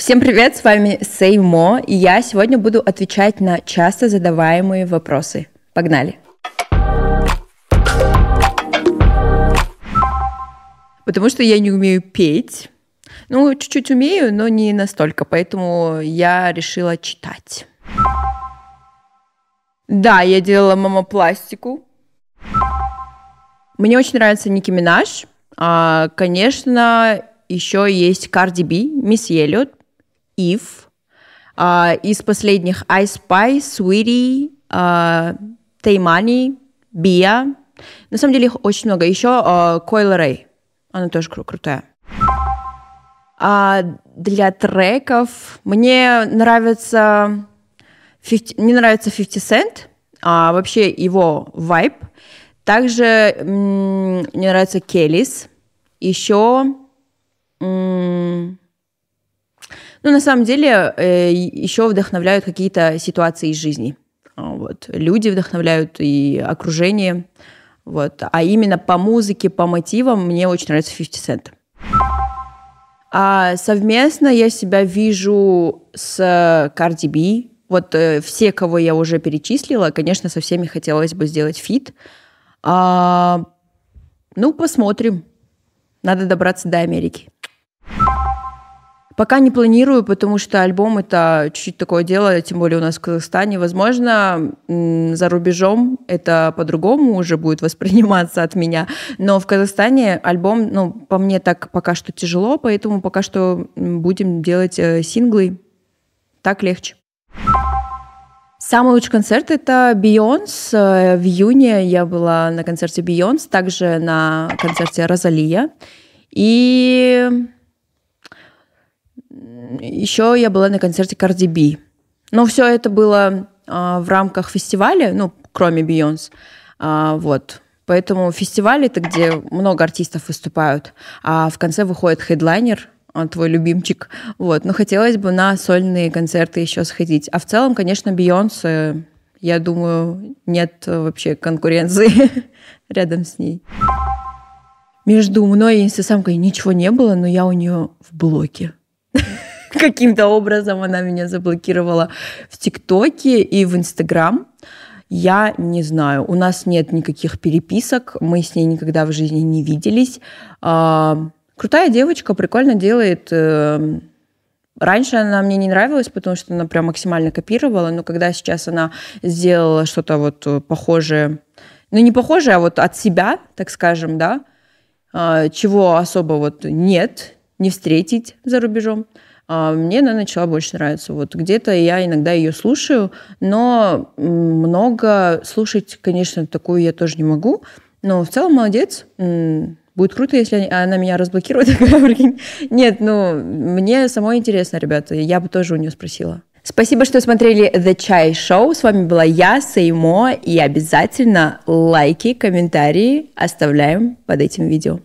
Всем привет, с вами Сеймо, и я сегодня буду отвечать на часто задаваемые вопросы. Погнали! Потому что я не умею петь. Ну, чуть-чуть умею, но не настолько, поэтому я решила читать. Да, я делала мамопластику. Мне очень нравится Ники Минаж. А, конечно, еще есть Карди Би, Мисс Еллиот, Ив. Uh, из последних I Spy, Sweetie, uh, Taymani, Bia. На самом деле их очень много. Еще uh, Coil Ray. Она тоже кру- крутая. А для треков мне нравится 50, мне нравится 50 Cent, а вообще его вайб. Также м- мне нравится Kelis. Еще м- ну, на самом деле, э, еще вдохновляют какие-то ситуации из жизни. А, вот. Люди вдохновляют и окружение. Вот. А именно по музыке, по мотивам мне очень нравится 50 Cent. А совместно я себя вижу с Cardi B. Вот э, все, кого я уже перечислила, конечно, со всеми хотелось бы сделать feat. А, ну, посмотрим. Надо добраться до Америки. Пока не планирую, потому что альбом это чуть-чуть такое дело, тем более у нас в Казахстане. Возможно, за рубежом это по-другому уже будет восприниматься от меня. Но в Казахстане альбом, ну, по мне так пока что тяжело, поэтому пока что будем делать э, синглы. Так легче. Самый лучший концерт — это Бейонс. В июне я была на концерте Бейонс, также на концерте Розалия. И еще я была на концерте Cardi B. Но все это было а, в рамках фестиваля, ну, кроме Бейонс. А, вот. Поэтому фестиваль это где много артистов выступают, а в конце выходит хедлайнер, а, твой любимчик. Вот. Но хотелось бы на сольные концерты еще сходить. А в целом, конечно, Бейонс, я думаю, нет вообще конкуренции рядом с ней. Между мной и инстасамкой ничего не было, но я у нее в блоке. Каким-то образом она меня заблокировала в ТикТоке и в Инстаграм. Я не знаю. У нас нет никаких переписок. Мы с ней никогда в жизни не виделись. А, крутая девочка, прикольно делает. Э, раньше она мне не нравилась, потому что она прям максимально копировала, но когда сейчас она сделала что-то вот похожее, ну не похожее, а вот от себя, так скажем, да, а, чего особо вот нет, не встретить за рубежом, а мне она начала больше нравиться. Вот где-то я иногда ее слушаю, но много слушать, конечно, такую я тоже не могу. Но в целом молодец. Будет круто, если она меня разблокирует. Нет, ну, мне самой интересно, ребята. Я бы тоже у нее спросила. Спасибо, что смотрели The Chai Show. С вами была я, Сеймо. И обязательно лайки, комментарии оставляем под этим видео.